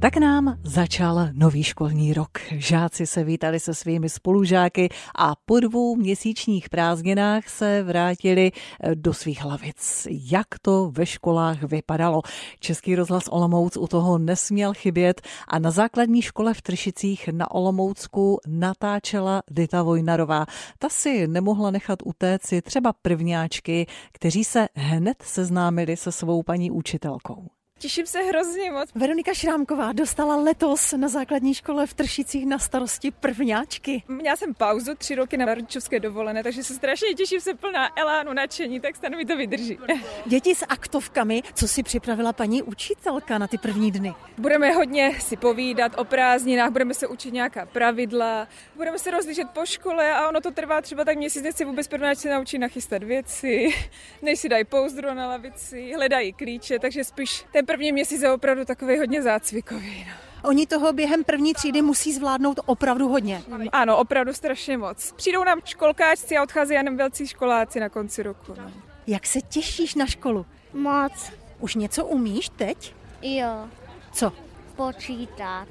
Tak nám začal nový školní rok. Žáci se vítali se svými spolužáky a po dvou měsíčních prázdninách se vrátili eh, do svých hlavic. Jak to ve školách vypadalo? Český rozhlas Olomouc u toho nesměl chybět a na základní škole v Tršicích na Olomoucku natáčela Dita Vojnarová. Ta si nemohla nechat utéci třeba prvňáčky, kteří se hned seznámili se svou paní učitelkou. Těším se hrozně moc. Veronika Šrámková dostala letos na základní škole v Tršicích na starosti prvňáčky. Měla jsem pauzu tři roky na rodičovské dovolené, takže se strašně těším, se plná elánu, nadšení, tak snad mi to vydrží. Děti s aktovkami, co si připravila paní učitelka na ty první dny? Budeme hodně si povídat o prázdninách, budeme se učit nějaká pravidla, budeme se rozlížet po škole a ono to trvá třeba tak měsíc, než se vůbec prvňáčci naučí nachystat věci, než si dají pouzdro na lavici, hledají klíče, takže spíš ten první měsíc je opravdu takový hodně zácvikový. No. Oni toho během první třídy musí zvládnout opravdu hodně. Ano, opravdu strašně moc. Přijdou nám školkáčci a odcházejí jenom velcí školáci na konci roku. No. Jak se těšíš na školu? Moc. Už něco umíš teď? Jo. Co? Počítat.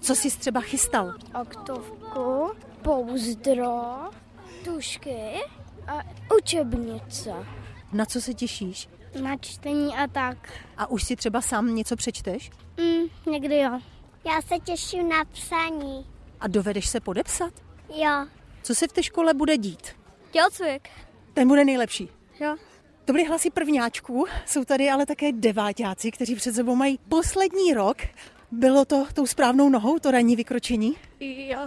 Co jsi třeba chystal? Aktovku, pouzdro, tušky a učebnice. Na co se těšíš? Na čtení a tak. A už si třeba sám něco přečteš? Mm, někdy jo. Já se těším na psaní. A dovedeš se podepsat? Jo. Co se v té škole bude dít? Tělocvik. Ten bude nejlepší. Jo. To byly hlasy prvňáčků, jsou tady ale také deváťáci, kteří před sebou mají poslední rok. Bylo to tou správnou nohou, to ranní vykročení? Jo.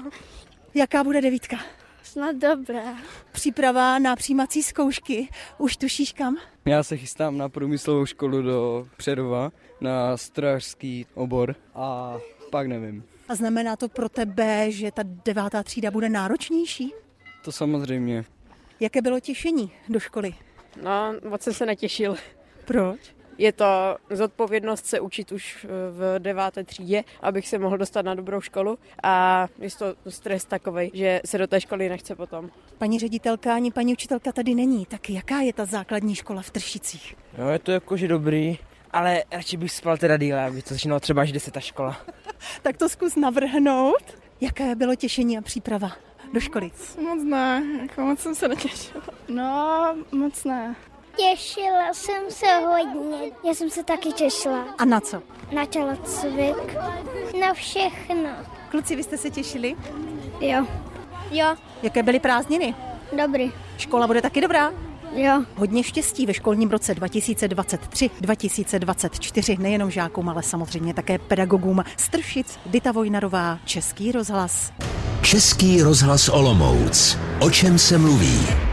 Jaká bude devítka? Snad dobré. Příprava na přijímací zkoušky. Už tušíš kam? Já se chystám na průmyslovou školu do Přerova, na strojařský obor a pak nevím. A znamená to pro tebe, že ta devátá třída bude náročnější? To samozřejmě. Jaké bylo těšení do školy? No, moc jsem se netěšil. Proč? Je to zodpovědnost se učit už v deváté třídě, abych se mohl dostat na dobrou školu a je to stres takový, že se do té školy nechce potom. Paní ředitelka ani paní učitelka tady není, tak jaká je ta základní škola v Tršicích? No je to jakože dobrý, ale radši bych spal teda díle, aby to začínalo třeba až deseta škola. tak to zkus navrhnout. Jaké bylo těšení a příprava do školy? Moc ne, jako moc jsem se netěšila. No, moc ne. Těšila jsem se hodně. Já jsem se taky těšila. A na co? Na tělocvik. Na všechno. Kluci, vy jste se těšili? Jo. Jo. Jaké byly prázdniny? Dobrý. Škola bude taky dobrá? Jo. Hodně štěstí ve školním roce 2023-2024, nejenom žákům, ale samozřejmě také pedagogům. Stršic, Dita Vojnarová, Český rozhlas. Český rozhlas Olomouc. O čem se mluví?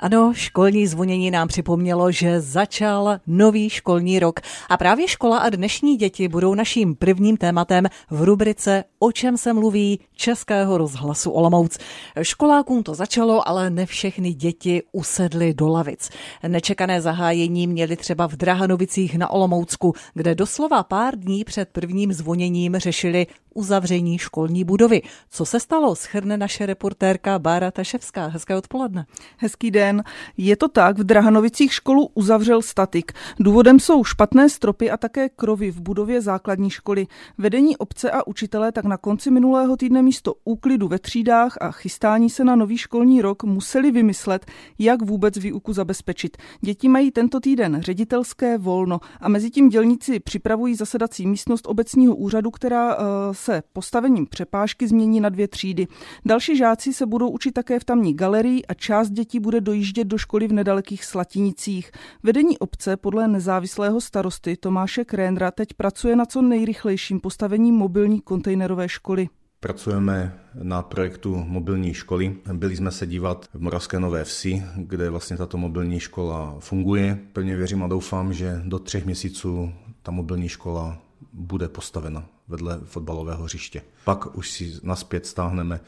Ano, školní zvonění nám připomnělo, že začal nový školní rok a právě škola a dnešní děti budou naším prvním tématem v rubrice O čem se mluví Českého rozhlasu Olomouc. Školákům to začalo, ale ne všechny děti usedly do lavic. Nečekané zahájení měli třeba v Drahanovicích na Olomoucku, kde doslova pár dní před prvním zvoněním řešili uzavření školní budovy. Co se stalo, schrne naše reportérka Bára Taševská. Hezké odpoledne. Hezký den. Je to tak, v Drahanovicích školu uzavřel statik. Důvodem jsou špatné stropy a také krovy v budově základní školy. Vedení obce a učitelé tak na konci minulého týdne místo úklidu ve třídách a chystání se na nový školní rok museli vymyslet, jak vůbec výuku zabezpečit. Děti mají tento týden ředitelské volno a mezi tím dělníci připravují zasedací místnost obecního úřadu, která uh, se postavením přepážky změní na dvě třídy. Další žáci se budou učit také v tamní galerii a část dětí bude dojíždět do školy v nedalekých Slatinicích. Vedení obce podle nezávislého starosty Tomáše Krénra teď pracuje na co nejrychlejším postavení mobilní kontejnerové školy. Pracujeme na projektu mobilní školy. Byli jsme se dívat v Moravské Nové Vsi, kde vlastně tato mobilní škola funguje. Pevně věřím a doufám, že do třech měsíců ta mobilní škola bude postavena vedle fotbalového hřiště. Pak už si naspět stáhneme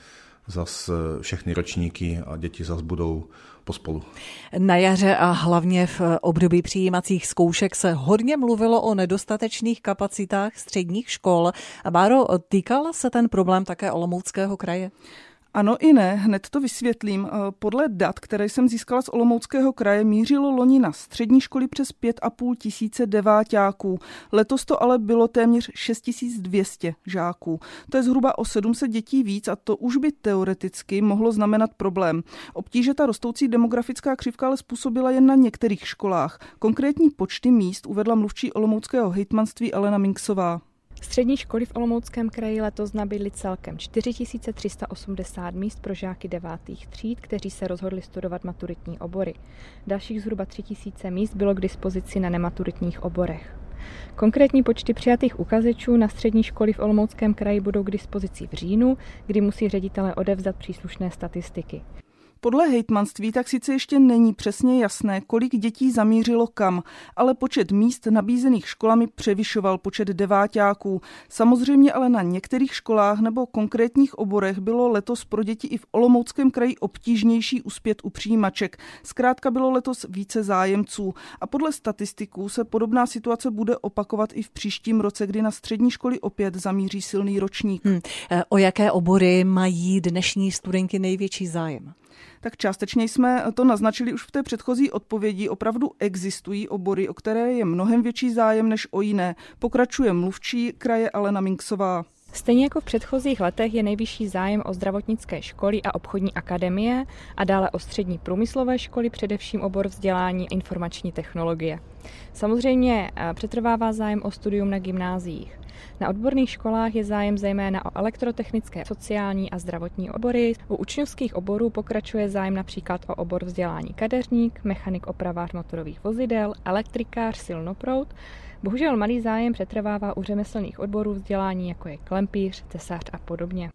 zas všechny ročníky a děti zas budou pospolu. Na jaře a hlavně v období přijímacích zkoušek se hodně mluvilo o nedostatečných kapacitách středních škol. Báro, týkal se ten problém také Olomouckého kraje? Ano i ne, hned to vysvětlím. Eh, podle dat, které jsem získala z Olomouckého kraje, mířilo loni na střední školy přes 5,5 tisíce deváťáků. Letos to ale bylo téměř 6200 žáků. To je zhruba o 700 dětí víc a to už by teoreticky mohlo znamenat problém. Obtíže ta rostoucí demografická křivka ale způsobila jen na některých školách. Konkrétní počty míst uvedla mluvčí Olomouckého hejtmanství Elena Minksová. Střední školy v Olomouckém kraji letos nabídly celkem 4380 míst pro žáky devátých tříd, kteří se rozhodli studovat maturitní obory. Dalších zhruba 3000 míst bylo k dispozici na nematuritních oborech. Konkrétní počty přijatých uchazečů na střední školy v Olomouckém kraji budou k dispozici v říjnu, kdy musí ředitele odevzdat příslušné statistiky. Podle hejtmanství tak sice ještě není přesně jasné, kolik dětí zamířilo kam, ale počet míst nabízených školami převyšoval počet deváťáků. Samozřejmě ale na některých školách nebo konkrétních oborech bylo letos pro děti i v Olomouckém kraji obtížnější uspět u přijímaček. Zkrátka bylo letos více zájemců a podle statistiků se podobná situace bude opakovat i v příštím roce, kdy na střední školy opět zamíří silný ročník. Hmm. O jaké obory mají dnešní studenti největší zájem? Tak částečně jsme to naznačili už v té předchozí odpovědi. Opravdu existují obory, o které je mnohem větší zájem než o jiné. Pokračuje mluvčí kraje Alena Minksová. Stejně jako v předchozích letech je nejvyšší zájem o zdravotnické školy a obchodní akademie a dále o střední průmyslové školy, především obor vzdělání informační technologie. Samozřejmě eh, přetrvává zájem o studium na gymnáziích. Na odborných školách je zájem zejména o elektrotechnické, sociální a zdravotní obory. U učňovských oborů pokračuje zájem například o obor vzdělání kadeřník, mechanik opravář motorových vozidel, elektrikář, silnoprout. Bohužel malý zájem přetrvává u řemeslných odborů vzdělání, jako je klempíř, tesař a podobně.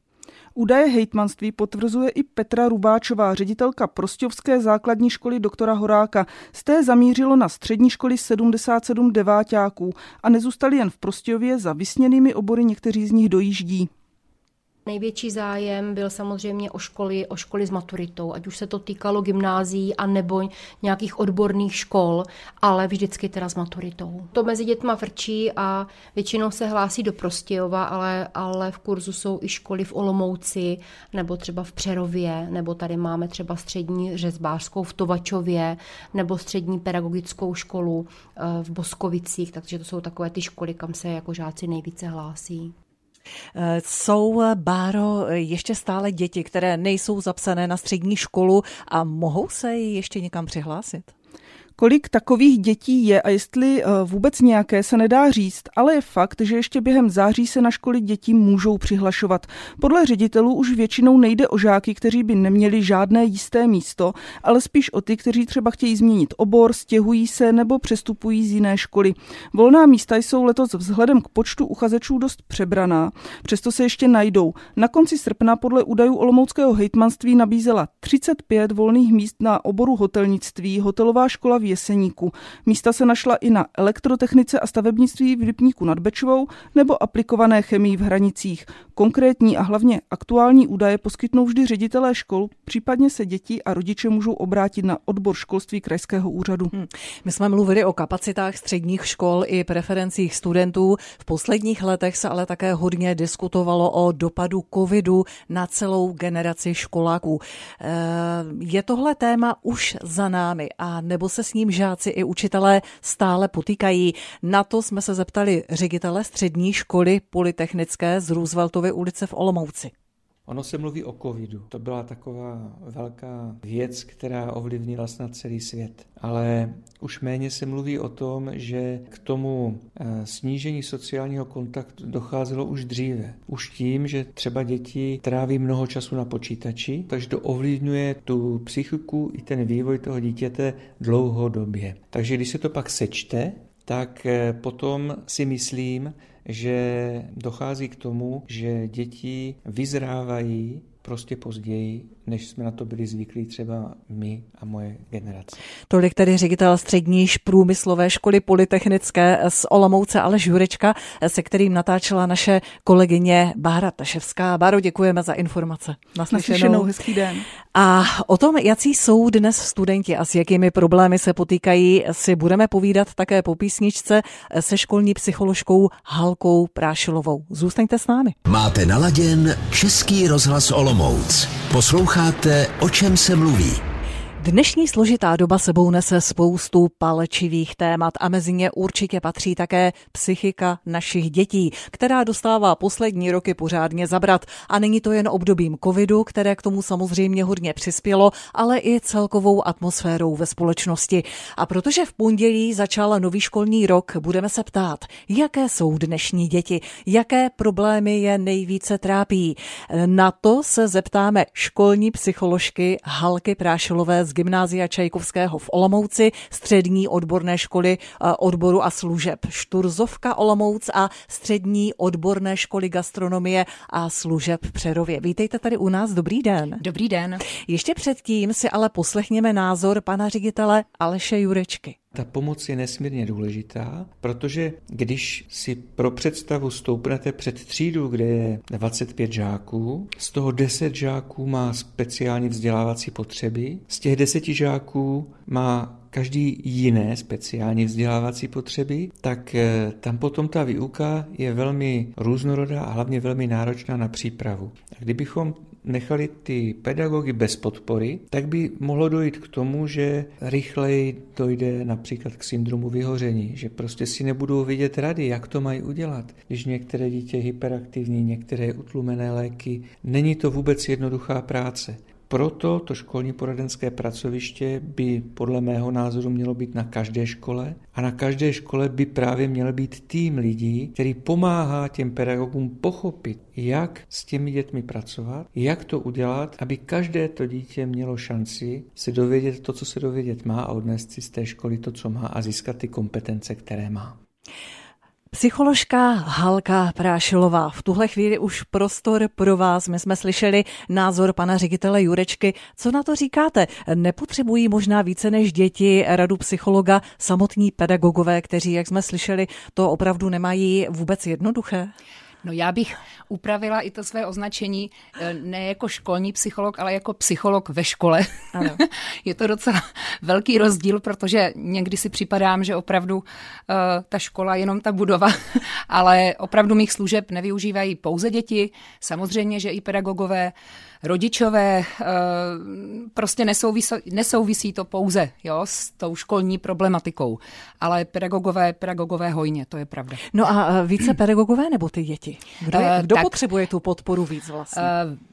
Údaje hejtmanství potvrzuje i Petra Rubáčová, ředitelka Prostěvské základní školy doktora Horáka. Z té zamířilo na střední školy 77 deváťáků a nezůstali jen v Prostějově za vysněnými obory, někteří z nich dojíždí. Největší zájem byl samozřejmě o školy, o školy s maturitou, ať už se to týkalo gymnázií a nebo nějakých odborných škol, ale vždycky teda s maturitou. To mezi dětma vrčí a většinou se hlásí do Prostějova, ale, ale v kurzu jsou i školy v Olomouci, nebo třeba v Přerově, nebo tady máme třeba střední řezbářskou v Tovačově, nebo střední pedagogickou školu eh, v Boskovicích, takže to jsou takové ty školy, kam se jako žáci nejvíce hlásí. Jsou, Báro, ještě stále děti, které nejsou zapsané na střední školu a mohou se ještě někam přihlásit? Kolik takových dětí je a jestli eh, vůbec nějaké se nedá říct, ale je fakt, že ještě během září se na školy děti můžou přihlašovat. Podle ředitelů už většinou nejde o žáky, kteří by neměli žádné jisté místo, ale spíš o ty, kteří třeba chtějí změnit obor, stěhují se nebo přestupují z jiné školy. Volná místa jsou letos vzhledem k počtu uchazečů dost přebraná, přesto se ještě najdou. Na konci srpna podle údajů Olomouckého hejtmanství nabízela 35 volných míst na oboru hotelnictví, hotelová škola v Jeseníku. Místa se našla i na elektrotechnice a stavebnictví v Lipníku nad Bečvou nebo aplikované chemii v Hranicích. Konkrétní a hlavně aktuální údaje poskytnou vždy ředitelé škol, případně se děti a rodiče můžou obrátit na odbor školství krajského úřadu. Hmm. My jsme mluvili o kapacitách středních škol i preferencích studentů. V posledních letech se ale také hodně diskutovalo o dopadu covidu na celou generaci školáků. Eh, je tohle téma už za námi a nebo se s ním žáci i učitelé stále potýkají. Na to jsme se zeptali ředitele střední školy Polytechnické z Rooseveltovy ulice v Olomouci. Ono se mluví o covidu. To byla taková velká věc, která ovlivnila snad celý svět. Ale už méně se mluví o tom, že k tomu eh, snížení sociálního kontaktu docházelo už dříve. Už tím, že třeba děti tráví mnoho času na počítači, takže to ovlivňuje tu psychiku i ten vývoj toho dítěte dlouhodobě. Takže když se to pak sečte, tak eh, potom si myslím, že dochází k tomu, že děti vyzrávají prostě později, než jsme na to byli zvyklí třeba my a moje generace. Tolik tedy ředitel střední průmyslové školy polytechnické z Olomouce Aleš Jurečka, se kterým natáčela naše kolegyně Bára Taševská. Báro, děkujeme za informace. Naslyšenou. Naslyšenou, hezký den. A o tom, jaký jsou dnes studenti a s jakými problémy se potýkají, si budeme povídat také po písničce se školní psycholožkou Halkou Prášilovou. Zůstaňte s námi. Máte naladěn Český rozhlas Olomouc. Posloucháte, o čem se mluví. Dnešní složitá doba sebou nese spoustu palečivých témat a mezi ně určitě patří také psychika našich dětí, která dostává poslední roky pořádně zabrat. A není to jen obdobím covidu, které k tomu samozřejmě hodně přispělo, ale i celkovou atmosférou ve společnosti. A protože v pondělí začal nový školní rok, budeme se ptát, jaké jsou dnešní děti, jaké problémy je nejvíce trápí. Na to se zeptáme školní psycholožky Halky Prášilové z Gymnázia Čajkovského v Olomouci, střední odborné školy eh, odboru a služeb Šturzovka Olomouc a střední odborné školy gastronomie a služeb Přerově. Vítejte tady u nás, dobrý den. Dobrý den. Ještě předtím si ale poslechněme názor pana ředitele Aleše Jurečky. Ta pomoc je nesmírně důležitá, protože když si pro představu stoupnete před třídu, kde je 25 žáků, z toho 10 žáků má speciální vzdělávací potřeby, z těch 10 žáků má každý jiné speciální vzdělávací potřeby, tak eh, tam potom ta výuka je velmi různorodá a hlavně velmi náročná na přípravu. A kdybychom nechali ty pedagogy bez podpory, tak by mohlo dojít k tomu, že rychleji dojde například k syndromu vyhoření, že prostě si nebudou vidět rady, jak to mají udělat. Když některé dítě je hyperaktivní, některé utlumené léky, není to vůbec jednoduchá práce. Proto to školní poradenské pracoviště by podle mého názoru mělo být na každé škole a na každé škole by právě měl být tým lidí, který pomáhá těm pedagogům pochopit, jak s těmi dětmi pracovat, jak to udělat, aby každé to dítě mělo šanci se dovědět to, co se dovědět má a odnést si z té školy to, co má a získat ty kompetence, které má. Psycholožka Halka Prášilová. V tuhle chvíli už prostor pro vás. My jsme slyšeli názor pana ředitele Jurečky. Co na to říkáte? Nepotřebují možná více než děti radu psychologa samotní pedagogové, kteří, jak jsme slyšeli, to opravdu nemají vůbec jednoduché? No já bych upravila i to své označení eh, ne jako školní psycholog, ale jako psycholog ve škole. Ano. je to docela velký rozdíl, protože někdy si připadám, že opravdu uh, ta škola je jenom ta budova, ale opravdu mých služeb nevyužívají pouze děti, samozřejmě, že i pedagogové, rodičové, uh, prostě nesouvisí, nesouvisí to pouze jo, s tou školní problematikou, ale pedagogové, pedagogové hojně, to je pravda. No a více pedagogové nebo ty děti? Kdo, je, kdo tak, potřebuje tu podporu víc vlastně?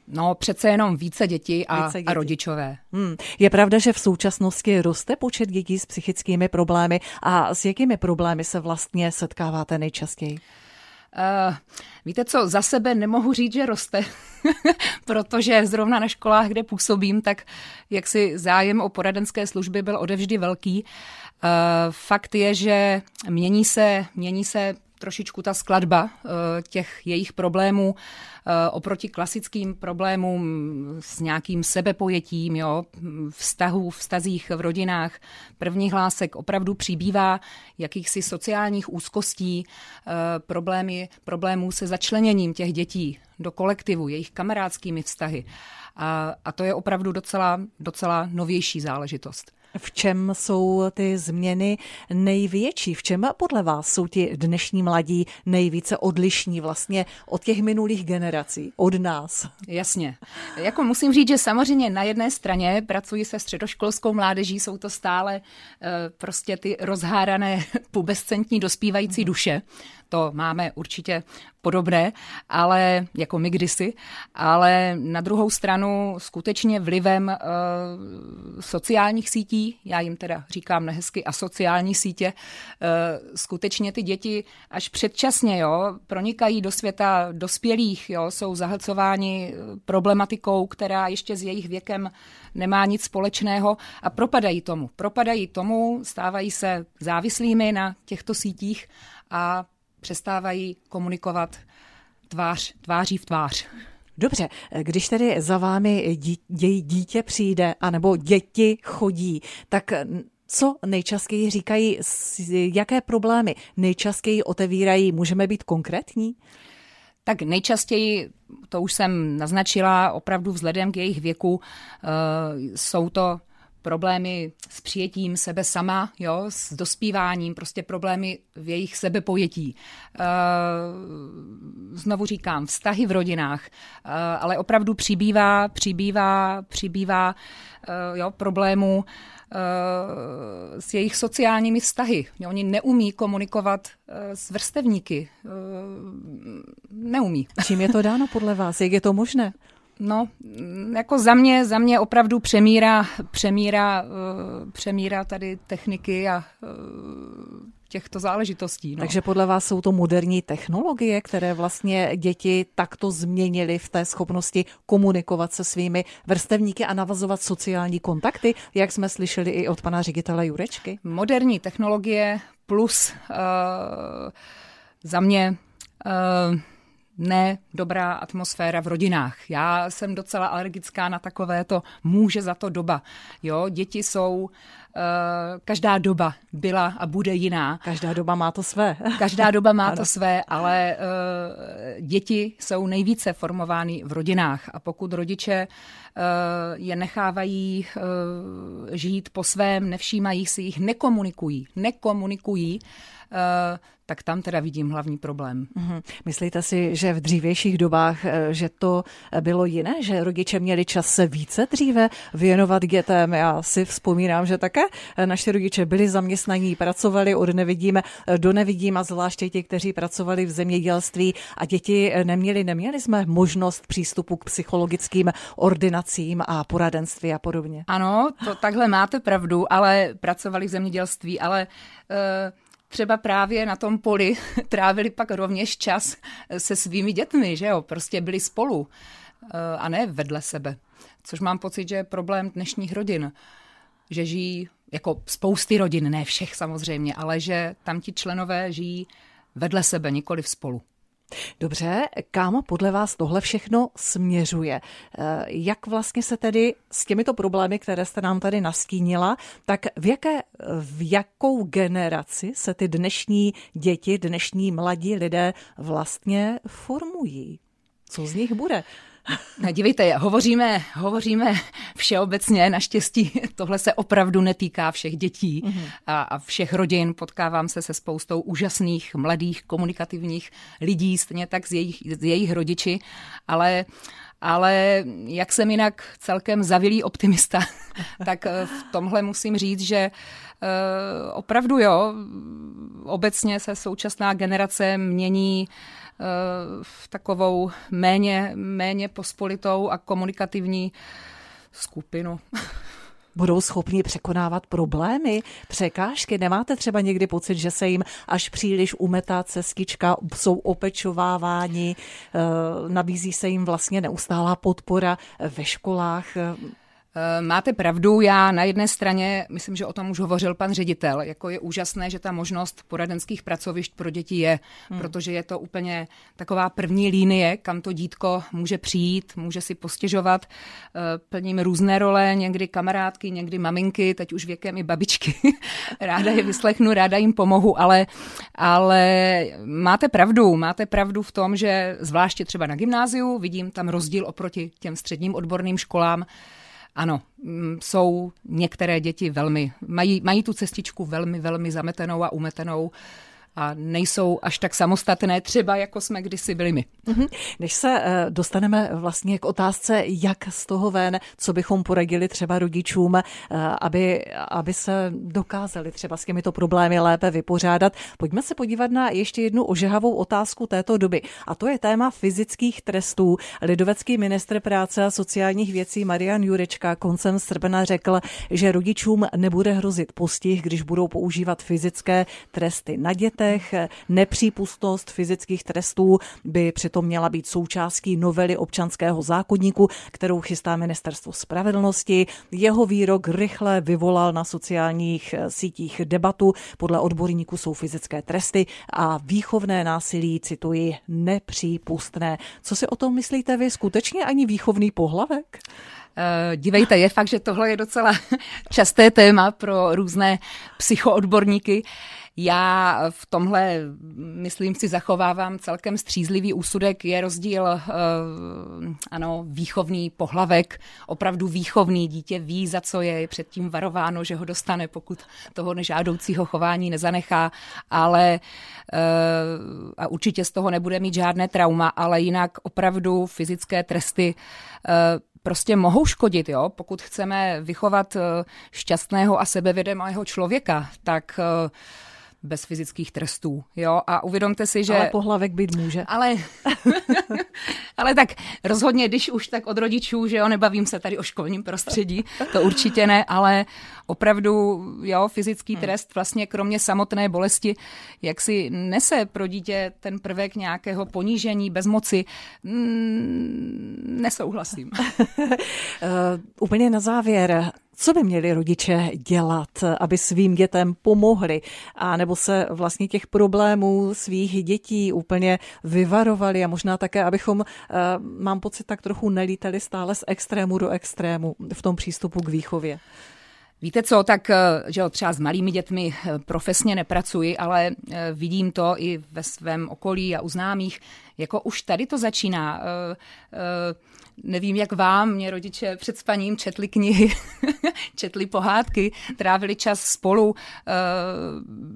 No přece jenom více dětí a, více dětí. a rodičové. Hmm. Je pravda, že v současnosti roste počet dětí s psychickými problémy a s jakými problémy se vlastně setkáváte nejčastěji? Uh, víte co, za sebe nemohu říct, že roste, protože zrovna na školách, kde působím, tak jak si zájem o poradenské služby byl odevždy velký. Uh, fakt je, že mění se, mění se trošičku ta skladba eh, těch jejich problémů eh, oproti klasickým problémům s nějakým sebepojetím, jo, vztahů, vztazích v rodinách. První hlásek opravdu přibývá jakýchsi sociálních úzkostí, eh, problémy, problémů se začleněním těch dětí do kolektivu, jejich kamarádskými vztahy. A, a to je opravdu docela, docela novější záležitost. V čem jsou ty změny největší? V čem podle vás jsou ti dnešní mladí nejvíce odlišní vlastně od těch minulých generací, od nás? Jasně. Jako musím říct, že samozřejmě na jedné straně pracuji se středoškolskou mládeží, jsou to stále uh, prostě ty rozhárané pubescentní dospívající duše to máme určitě podobné, ale jako my kdysi, ale na druhou stranu skutečně vlivem uh, sociálních sítí, já jim teda říkám nehezky asociální sítě, uh, skutečně ty děti až předčasně jo, pronikají do světa dospělých, jo, jsou zahlcováni problematikou, která ještě s jejich věkem nemá nic společného a propadají tomu. Propadají tomu, stávají se závislými na těchto sítích a přestávají komunikovat tvář, tváří v tvář. Dobře, když tedy za vámi dítě přijde, anebo děti chodí, tak co nejčastěji říkají, jaké problémy nejčastěji otevírají? Můžeme být konkrétní? Tak nejčastěji, to už jsem naznačila, opravdu vzhledem k jejich věku, jsou to problémy s přijetím sebe sama, jo, s dospíváním, prostě problémy v jejich sebepojetí. Eh, znovu říkám, vztahy v rodinách, eh, ale opravdu přibývá, přibývá, přibývá eh, jo, problémů s jejich sociálními vztahy. Oni neumí komunikovat s vrstevníky. Neumí. Čím je to dáno podle vás? Jak je to možné? No, jako za mě, za mě opravdu přemírá, přemírá, uh, přemírá tady techniky a uh, těchto záležitostí. No. Takže podle vás jsou to moderní technologie, které vlastně děti takto změnily v té schopnosti komunikovat se svými vrstevníky a navazovat sociální kontakty, jak jsme slyšeli i od pana ředitele Jurečky? Moderní technologie plus uh, za mě uh, ne dobrá atmosféra v rodinách. Já jsem docela alergická na takovéto může za to doba. Jo, děti jsou Uh, každá doba byla a bude jiná. Každá doba má to své. Každá doba má to své, ale uh, děti jsou nejvíce formovány v rodinách a pokud rodiče uh, je nechávají žít po svém, nevšímají si jich, nekomunikují, nekomunikují, tak tam teda vidím hlavní problém. Mm-hmm. Myslíte si, že v dřívějších dobách, eh, že to bylo jiné, že rodiče měli čas se více dříve věnovat dětem? Já si vzpomínám, že také eh, naši rodiče byli zaměstnaní, pracovali od nevidíme eh, do nevidím a zvláště ti, kteří pracovali v zemědělství a děti neměli, neměli jsme možnost přístupu k psychologickým ordinacím a poradenství a podobně. Ano, to takhle máte pravdu, ale pracovali v zemědělství, ale uh, třeba právě na tom poli trávili pak rovněž čas se svými dětmi, že jo, prostě byli spolu eh, a ne vedle sebe. Což mám pocit, že je problém dnešních rodin, že žijí jako spousty rodin, ne všech samozřejmě, ale že tam ti členové žijí vedle sebe, nikoli v spolu. Dobře, kam podle vás tohle všechno směřuje? Eh, jak vlastně se tedy s těmito problémy, které jste nám tady nastínila, tak v, jaké, v jakou generaci se ty dnešní děti, dnešní mladí lidé vlastně formují? Co z nich bude? Dívejte, hovoříme, hovoříme všeobecně, naštěstí tohle se opravdu netýká všech dětí mm-hmm. a, a všech rodin. Potkávám se se spoustou úžasných, mladých, komunikativních lidí, stejně tak s jejich, s jejich rodiči, ale ale jak jsem jinak celkem zavilý optimista, tak eh, v tomhle musím říct, že uh, opravdu jo, obecně se současná generace mění v takovou méně, méně pospolitou a komunikativní skupinu. Budou schopni překonávat problémy, překážky? Nemáte třeba někdy pocit, že se jim až příliš umetá cestička, jsou opečováváni, eh, nabízí se jim vlastně neustálá podpora ve školách? Eh, máte pravdu, já na jedné straně, myslím, že o tom už hovořil pan ředitel, jako je úžasné, že ta možnost poradenských pracovišť pro děti je, hmm. protože je to úplně taková první línie, kam to dítko může přijít, může si postěžovat. Eh, plním různé role, někdy kamarádky, někdy maminky, teď už věkem i babičky. ráda je vyslechnu, ráda jim pomohu, ale, ale máte pravdu, máte pravdu v tom, že zvláště třeba na gymnáziu vidím tam rozdíl oproti těm středním odborným školám, ano, mm, jsou některé děti velmi, mají, mají tu cestičku velmi, velmi zametenou a umetenou a nejsou až tak samostatné, třeba jako jsme kdysi byli my. Mhm. Než se eh, dostaneme vlastně k otázce, jak z toho ven, co bychom poradili třeba rodičům, eh, aby, aby se dokázali třeba s těmito problémy lépe vypořádat, pojďme se podívat na ještě jednu ožehavou otázku této doby. A to je téma fyzických trestů. Lidovecký ministr práce a sociálních věcí Marian Jurečka koncem srpna řekl, že rodičům nebude hrozit postih, když budou používat fyzické tresty na děte letech. Nepřípustnost fyzických trestů by přitom měla být součástí novely občanského zákonníku, kterou chystá Ministerstvo spravedlnosti. Jeho výrok rychle vyvolal na sociálních sítích debatu. Podle odborníků jsou fyzické tresty a výchovné násilí, cituji, nepřípustné. Co si o tom myslíte vy? Skutečně ani výchovný pohlavek? Eh, dívejte, je fakt, že tohle je docela časté téma pro různé psychoodborníky. Já v tomhle, myslím si, zachovávám celkem střízlivý úsudek. Je rozdíl, uh, ano, výchovný pohlavek, opravdu výchovný. Dítě ví, za co je, předtím varováno, že ho dostane, pokud toho nežádoucího chování nezanechá, ale uh, a určitě z toho nebude mít žádné trauma, ale jinak opravdu fyzické tresty prostě mohou škodit, jo? Pokud chceme vychovat šťastného a sebevědomého člověka, tak bez fyzických trestů. Jo? A uvědomte si, že... Ale pohlavek být může. Ale, ale tak rozhodně, když už tak od rodičů, že jo, nebavím se tady o školním prostředí, to určitě ne, ale opravdu, jo, fyzický hmm. trest vlastně kromě samotné bolesti, jak si nese pro dítě ten prvek nějakého ponížení, bezmoci, mm, nesouhlasím. uh, úplně na závěr, co by měli rodiče dělat, aby svým dětem pomohli, a nebo se vlastně těch problémů svých dětí úplně vyvarovali a možná také, abychom, uh, mám pocit, tak trochu nelítali stále z extrému do extrému v tom přístupu k výchově? Víte co, tak eh, že jo, třeba s malými dětmi eh, profesně nepracuji, ale vidím to i ve svém okolí a u známých, jako už tady to začíná. Nevím, jak vám, mě rodiče před spaním četli knihy, četli pohádky, trávili čas spolu. Eh,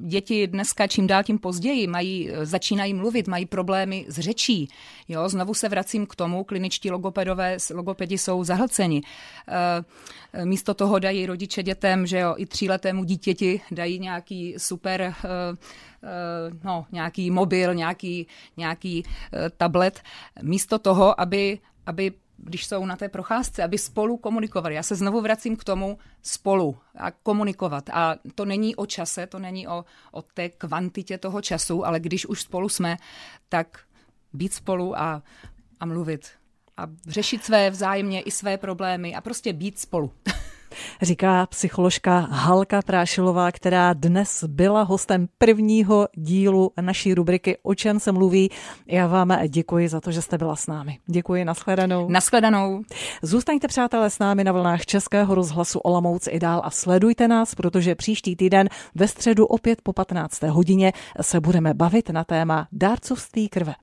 děti dneska čím dál tím později mají, začínají mluvit, mají problémy s řečí. Jo, znovu se vracím k tomu, kliničtí logopedové, logopedi jsou zahlceni. Eh, místo toho dají rodiče dětem, že jo, i tříletému dítěti dají nějaký super eh, no, nějaký mobil, nějaký, nějaký tablet, místo toho, aby, aby když jsou na té procházce, aby spolu komunikovali. Já se znovu vracím k tomu spolu a komunikovat. A to není o čase, to není o, o té kvantitě toho času, ale když už spolu jsme, tak být spolu a, a mluvit. A řešit své vzájemně i své problémy a prostě být spolu. říká psycholožka Halka Prášilová, která dnes byla hostem prvního dílu naší rubriky O čem se mluví. Já vám děkuji za to, že jste byla s námi. Děkuji, nashledanou. Nashledanou. Zůstaňte přátelé s námi na vlnách Českého rozhlasu Olomouc i dál a sledujte nás, protože příští týden ve středu opět po 15. hodině se budeme bavit na téma dárcovství krve.